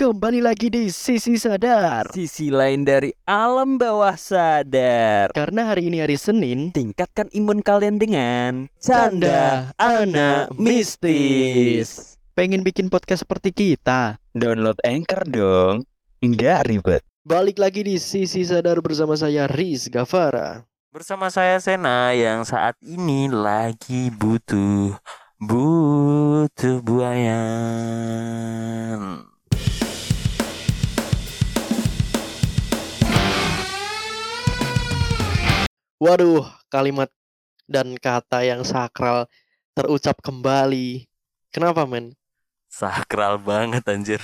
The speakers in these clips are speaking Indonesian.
Kembali lagi di Sisi Sadar. Sisi lain dari alam bawah sadar. Karena hari ini hari Senin Tingkatkan imun kalian dengan Canda Anak Mistis. Pengen bikin podcast seperti kita? Download Anchor dong. Enggak ribet. Balik lagi di Sisi Sadar bersama saya Riz Gavara Bersama saya Sena yang saat ini lagi butuh Butuh buayan Waduh kalimat dan kata yang sakral terucap kembali Kenapa men? Sakral banget anjir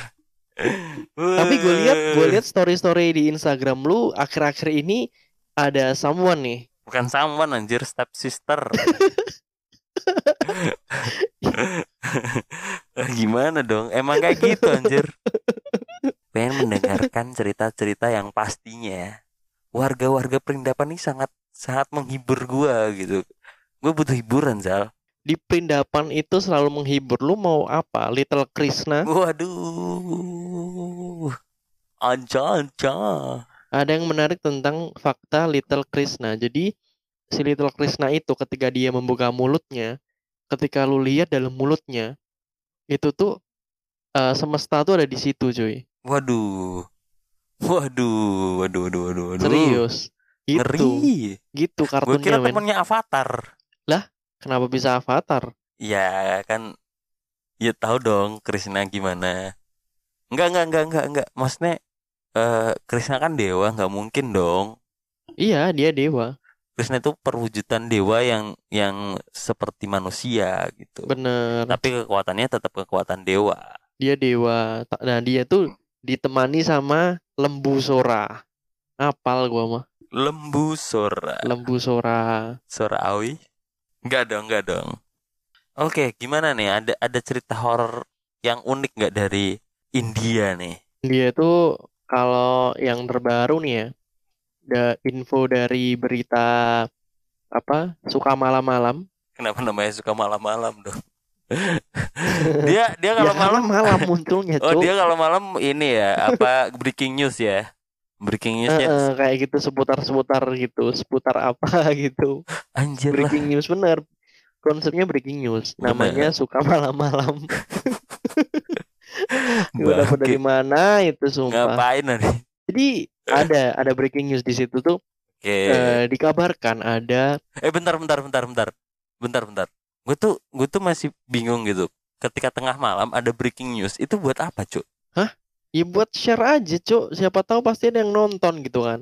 Tapi gue lihat gue lihat story-story di Instagram lu akhir-akhir ini ada someone nih Bukan someone anjir step sister Gimana dong? Emang kayak gitu anjir. Pengen mendengarkan cerita-cerita yang pastinya warga-warga perindapan ini sangat sangat menghibur gua gitu. Gue butuh hiburan, Zal. di Perindapan itu selalu menghibur lu mau apa Little Krishna Waduh. Anca anca. ada yang menarik tentang fakta Little Krishna jadi si Little Krishna itu ketika dia membuka mulutnya ketika lu lihat dalam mulutnya itu tuh eh, semesta tuh ada di situ cuy Waduh. Waduh, waduh, waduh, waduh, waduh. serius gitu. Ngeri. gitu Gue kartunnya kira men. temennya Avatar. kenapa bisa avatar? Ya kan Ya tahu dong Krishna gimana. Enggak enggak enggak enggak enggak Maksudnya eh Krishna kan dewa nggak mungkin dong. Iya dia dewa. Krishna itu perwujudan dewa yang yang seperti manusia gitu. Bener. Tapi kekuatannya tetap kekuatan dewa. Dia dewa. Nah dia tuh ditemani sama lembu sora. Apal gua mah Lembu Sora lembu sora Sora Awi Enggak dong enggak dong Oke gimana nih ada ada cerita horor yang unik nggak dari India nih Dia itu kalau yang terbaru nih ya, ada info dari berita apa suka malam-malam. Kenapa namanya suka malam-malam dong? dia dia Ya kalau karena malam malam munculnya Oh Cuk. dia kalau malam ini ya apa breaking news ya? Breaking Eh, newsnya eh, kayak gitu seputar-seputar gitu, seputar apa gitu. anjir lah. Breaking news bener. Konsepnya breaking news. Namanya suka malam-malam. Udah dari mana itu sumpah. Ngapain nih? Jadi ada ada breaking news di situ tuh Oke. eh, dikabarkan ada Eh bentar bentar bentar bentar. Bentar bentar. Gue tuh gue tuh masih bingung gitu. Ketika tengah malam ada breaking news itu buat apa, Cuk? Ya buat share aja, Cuk. Siapa tahu pasti ada yang nonton gitu kan.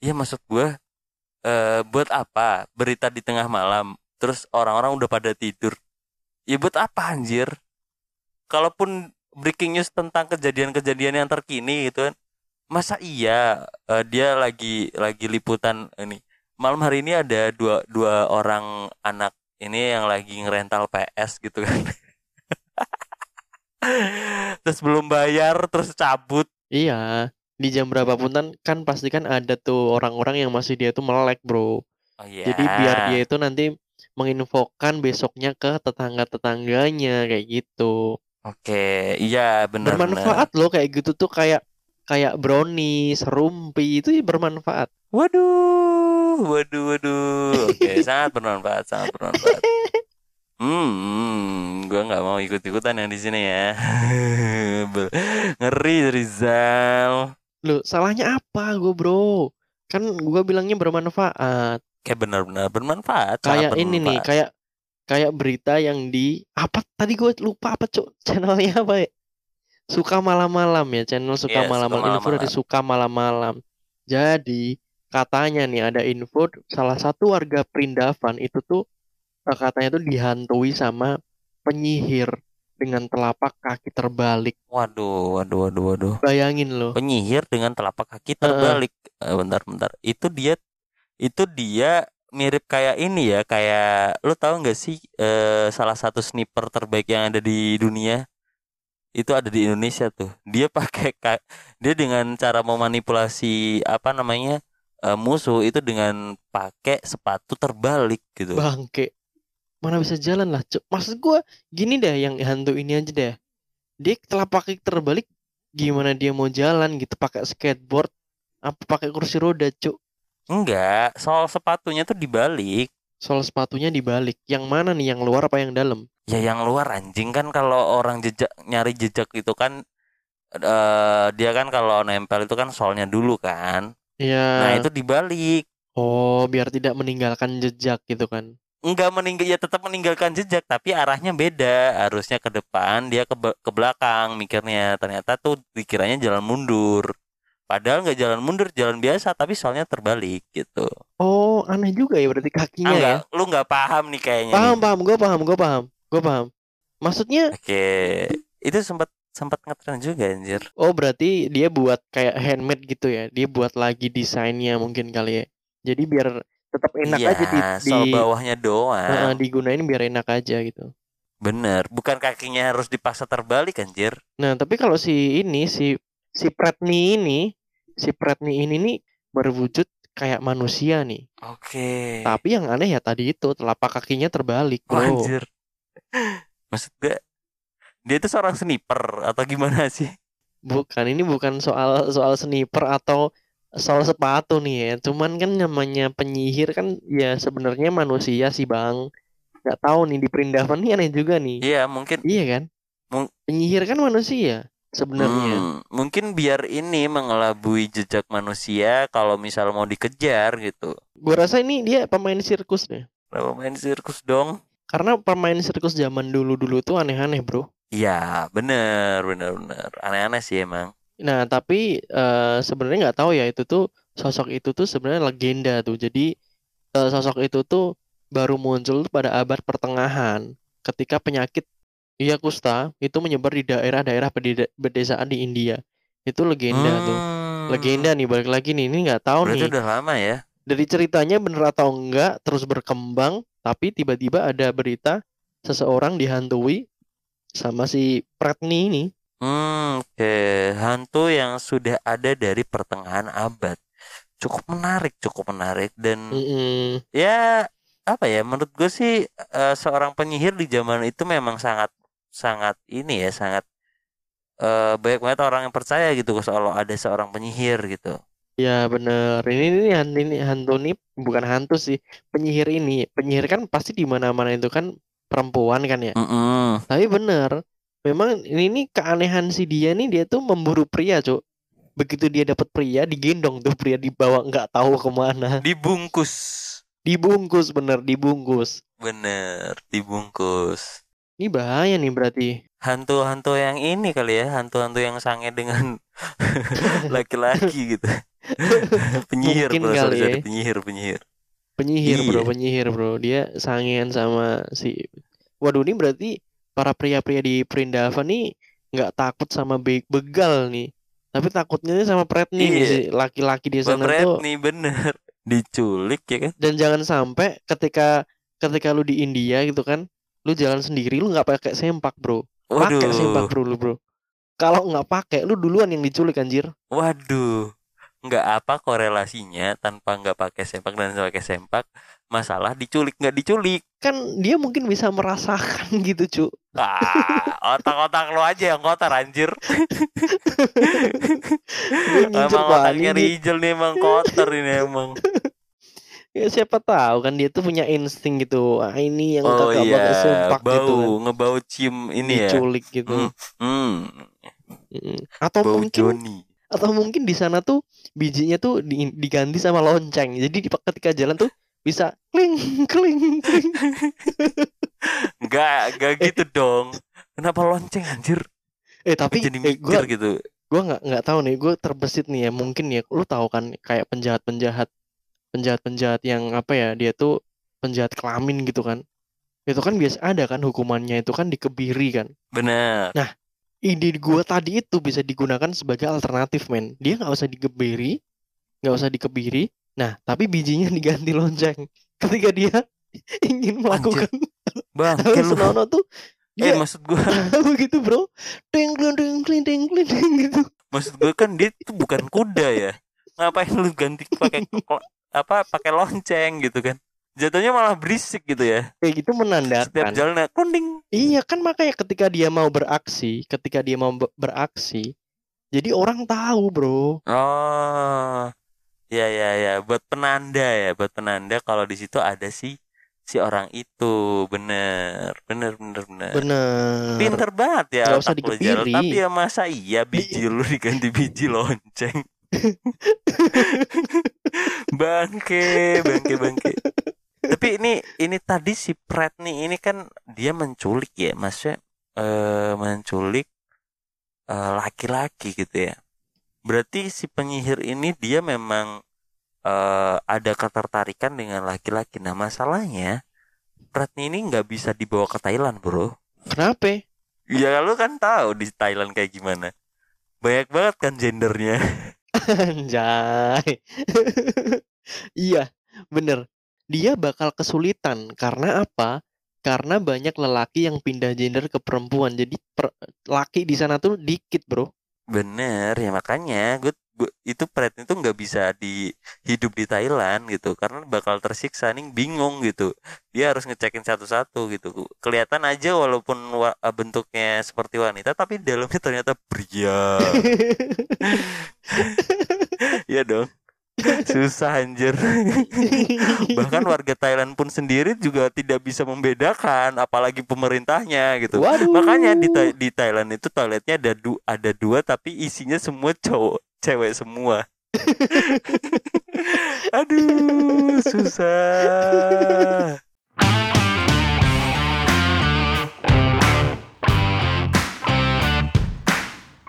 Iya maksud gue eh buat apa berita di tengah malam terus orang-orang udah pada tidur. Ya buat apa anjir? Kalaupun breaking news tentang kejadian-kejadian yang terkini gitu kan. Masa iya eh, dia lagi lagi liputan ini. Malam hari ini ada dua dua orang anak ini yang lagi ngerental PS gitu kan. terus belum bayar terus cabut. Iya, di jam berapapun kan, kan pasti kan ada tuh orang-orang yang masih dia tuh melek, Bro. Oh iya. Jadi biar dia itu nanti menginfokan besoknya ke tetangga-tetangganya kayak gitu. Oke, iya benar Bermanfaat loh kayak gitu tuh kayak kayak brownies, rumpi itu ya bermanfaat. Waduh, waduh, waduh. Oke, sangat bermanfaat, sangat bermanfaat. Hmm, gua nggak mau ikut-ikutan yang di sini ya. Ngeri Rizal. Loh, salahnya apa gue, Bro? Kan gua bilangnya bermanfaat. Kayak benar-benar bermanfaat. Kayak ini nih, bermanfaat. kayak kayak berita yang di apa tadi gue lupa apa cuk channelnya apa ya suka malam-malam ya channel suka Iya, malam-malam info dari suka malam-malam jadi katanya nih ada info salah satu warga Perindavan itu tuh katanya tuh dihantui sama penyihir dengan telapak kaki terbalik Waduh, waduh, waduh, waduh. bayangin loh Penyihir dengan telapak kaki terbalik. Eh, bentar, bentar. Itu dia, itu dia mirip kayak ini ya, kayak lu tahu nggak sih eh, salah satu sniper terbaik yang ada di dunia itu ada di Indonesia tuh. Dia pakai ka- dia dengan cara memanipulasi apa namanya eh, musuh itu dengan pakai sepatu terbalik gitu. bangke mana bisa jalan lah Cuk. maksud gua gini deh yang hantu ini aja deh dia telapak kaki terbalik gimana dia mau jalan gitu pakai skateboard apa pakai kursi roda cuk Enggak, soal sepatunya tuh dibalik. soal sepatunya dibalik yang mana nih yang luar apa yang dalam Ya yang luar anjing kan kalau orang jejak nyari jejak itu kan eh dia kan kalau nempel itu kan soalnya dulu kan. ya Nah, itu dibalik. oh biar tidak meninggalkan jejak gitu kan Enggak meninggal ya tetap meninggalkan jejak tapi arahnya beda. Harusnya ke depan, dia ke ke belakang mikirnya. Ternyata tuh dikiranya jalan mundur. Padahal nggak jalan mundur, jalan biasa tapi soalnya terbalik gitu. oh aneh juga ya berarti Ah, kakinya ya nggak- lu nggak paham nih kayaknya. paham nih. paham gue paham gue paham gue paham maksudnya Oke, itu sempat sempat ngetren juga anjir. oh berarti dia buat kayak handmade gitu ya dia buat lagi desainnya mungkin kali ya jadi biar tetap enak iya, aja di, di sol bawahnya doang. Heeh, digunain biar enak aja gitu Bener, bukan kakinya harus dipaksa terbalik anjir. nah tapi kalau si ini si si Pretni ini si Pretni ini nih berwujud kayak manusia nih Oke. tapi yang aneh ya tadi itu telapak kakinya terbalik Oh, bro anjir. Maksud gue dia itu seorang sniper atau gimana sih? bukan ini bukan soal soal sniper atau soal sepatu nih ya cuman kan namanya penyihir kan ya sebenarnya manusia sih bang nggak tahu nih di Perindavan nih aneh juga nih Iya, mungkin iya kan Mung- penyihir kan manusia sebenarnya hmm, mungkin biar ini mengelabui jejak manusia kalau misal mau dikejar gitu. gua rasa ini dia pemain sirkus deh Kenapa main sirkus dong? karena pemain sirkus zaman dulu dulu tuh aneh-aneh bro Iya, bener, bener, bener. Aneh-aneh sih emang. Nah tapi eh, sebenarnya nggak tahu ya itu tuh sosok itu tuh sebenarnya legenda tuh. Jadi eh, sosok itu tuh baru muncul pada abad pertengahan ketika penyakit iya kusta itu menyebar di daerah-daerah pedesaan di India. Itu legenda tuh. Hmm, legenda nih balik lagi nih ini nggak tahu Berarti nih. udah lama ya? dari ceritanya bener atau enggak terus berkembang tapi tiba-tiba ada berita seseorang dihantui sama si Pretni ini Hmm, oke. Hantu yang sudah ada dari pertengahan abad. Cukup menarik, cukup menarik dan Mm-mm. ya apa ya? Menurut gue sih eh, seorang penyihir di zaman itu memang sangat sangat ini ya, sangat eh, banyak banget orang yang percaya gitu kalau ada seorang penyihir gitu. ya bener ini ini hantu ini hantu ini bukan hantu sih penyihir ini penyihir kan pasti di mana-mana itu kan perempuan kan ya Mm-mm. tapi bener memang ini, ini keanehan si dia nih dia tuh memburu pria cuk begitu dia dapat pria digendong tuh pria dibawa nggak tahu ke mana Dibungkus. dibungkus bener dibungkus Bener, dibungkus. ini bahaya nih berarti Hantu-hantu yang ini kali ya, hantu-hantu yang sange dengan laki-laki gitu. penyihir Mungkin bro, kali ya. penyihir, penyihir. penyihir bro Iya. penyihir bro dia sangean sama si waduh ini berarti para pria-pria di Perindavan nih nggak takut sama be- begal nih. Tapi takutnya nih sama Pretni nih Iya. laki-laki di sana tuh nih bener. Diculik ya kan? Dan jangan sampai ketika ketika lu di India gitu kan lu jalan sendiri lu nggak pakai sempak bro. Pakai sempak bro lu bro. Kalau nggak pakai lu duluan yang diculik anjir. Waduh nggak apa korelasinya tanpa nggak pakai sempak dan pakai sempak masalah diculik nggak diculik. Kan dia mungkin bisa merasakan gitu cu. Ah otak-otak lu aja yang kotor anjir. Emang otaknya Rijal nih emang kotor ini emang. Ya siapa tahu kan dia tuh punya insting gitu. Ah ini yang oh kagak pakai iya sempak bau gitu kan. ngebau cium ini ya. Diculik gitu. Hmm, hmm, Mm. atau bau mungkin Joni atau mungkin di sana tuh bijinya tuh di- diganti sama lonceng jadi di, ketika jalan tuh bisa kling kling kling Enggak, enggak gitu dong. Kenapa lonceng anjir? eh tapi Jadi eh, gua gitu. gua nggak nggak tahu nih gue terbesit nih ya mungkin ya lu tahu kan kayak penjahat penjahat penjahat penjahat yang apa ya dia tuh penjahat kelamin gitu kan itu kan biasa ada kan hukumannya itu kan dikebiri kan Benar. Ide gua tadi itu bisa digunakan sebagai alternatif men dia nggak usah dikebiri nggak usah dikebiri nah tapi bijinya diganti lonceng ketika dia ingin melakukan Bang, hal kayak lu. senonoh tuh Eh, dia maksud gua, begitu bro ding ding ding ding ding ding gitu maksud gua kan dia tuh bukan kuda ya. Ngapain lu ganti pakai apa pakai lonceng gitu kan? Jatuhnya malah berisik gitu ya. kayak gitu Setiap menandakan jalan kunding. iya kan makanya ketika dia mau beraksi ketika dia mau be- beraksi Jadi orang tahu, Bro. Oh. Ya ya ya, buat penanda ya, buat penanda kalau di situ ada si si orang itu. Bener, bener bener bener. Bener. Pinter banget ya Nggak usah dikepiri. Tapi ya masa iya biji lu diganti biji lonceng. bangke, bangke, bangke. Tapi ini ini tadi si Pret nih ini kan dia menculik ya, maksudnya eh menculik eh, laki-laki gitu ya. Berarti si penyihir ini dia memang eh, ada ketertarikan dengan laki-laki. Nah masalahnya Pret ini nggak bisa dibawa ke Thailand bro. Kenapa? Ya lu kan tahu di Thailand kayak gimana. Banyak banget kan gendernya. Anjay. iya, bener. Dia bakal kesulitan karena apa? Karena banyak lelaki yang pindah gender ke perempuan. Jadi per- laki di sana tuh dikit, Bro. Bener ya makanya gue, gue- itu Pret itu nggak bisa di hidup di Thailand gitu karena bakal tersiksa nih bingung gitu dia harus ngecekin satu-satu gitu kelihatan aja walaupun wa- bentuknya seperti wanita tapi dalamnya ternyata pria Iya dong susah anjir. Bahkan warga Thailand pun sendiri juga tidak bisa membedakan apalagi pemerintahnya gitu. Waduh. makanya di di Thailand itu toiletnya ada du ada dua tapi isinya semua cowok cewek semua. Aduh susah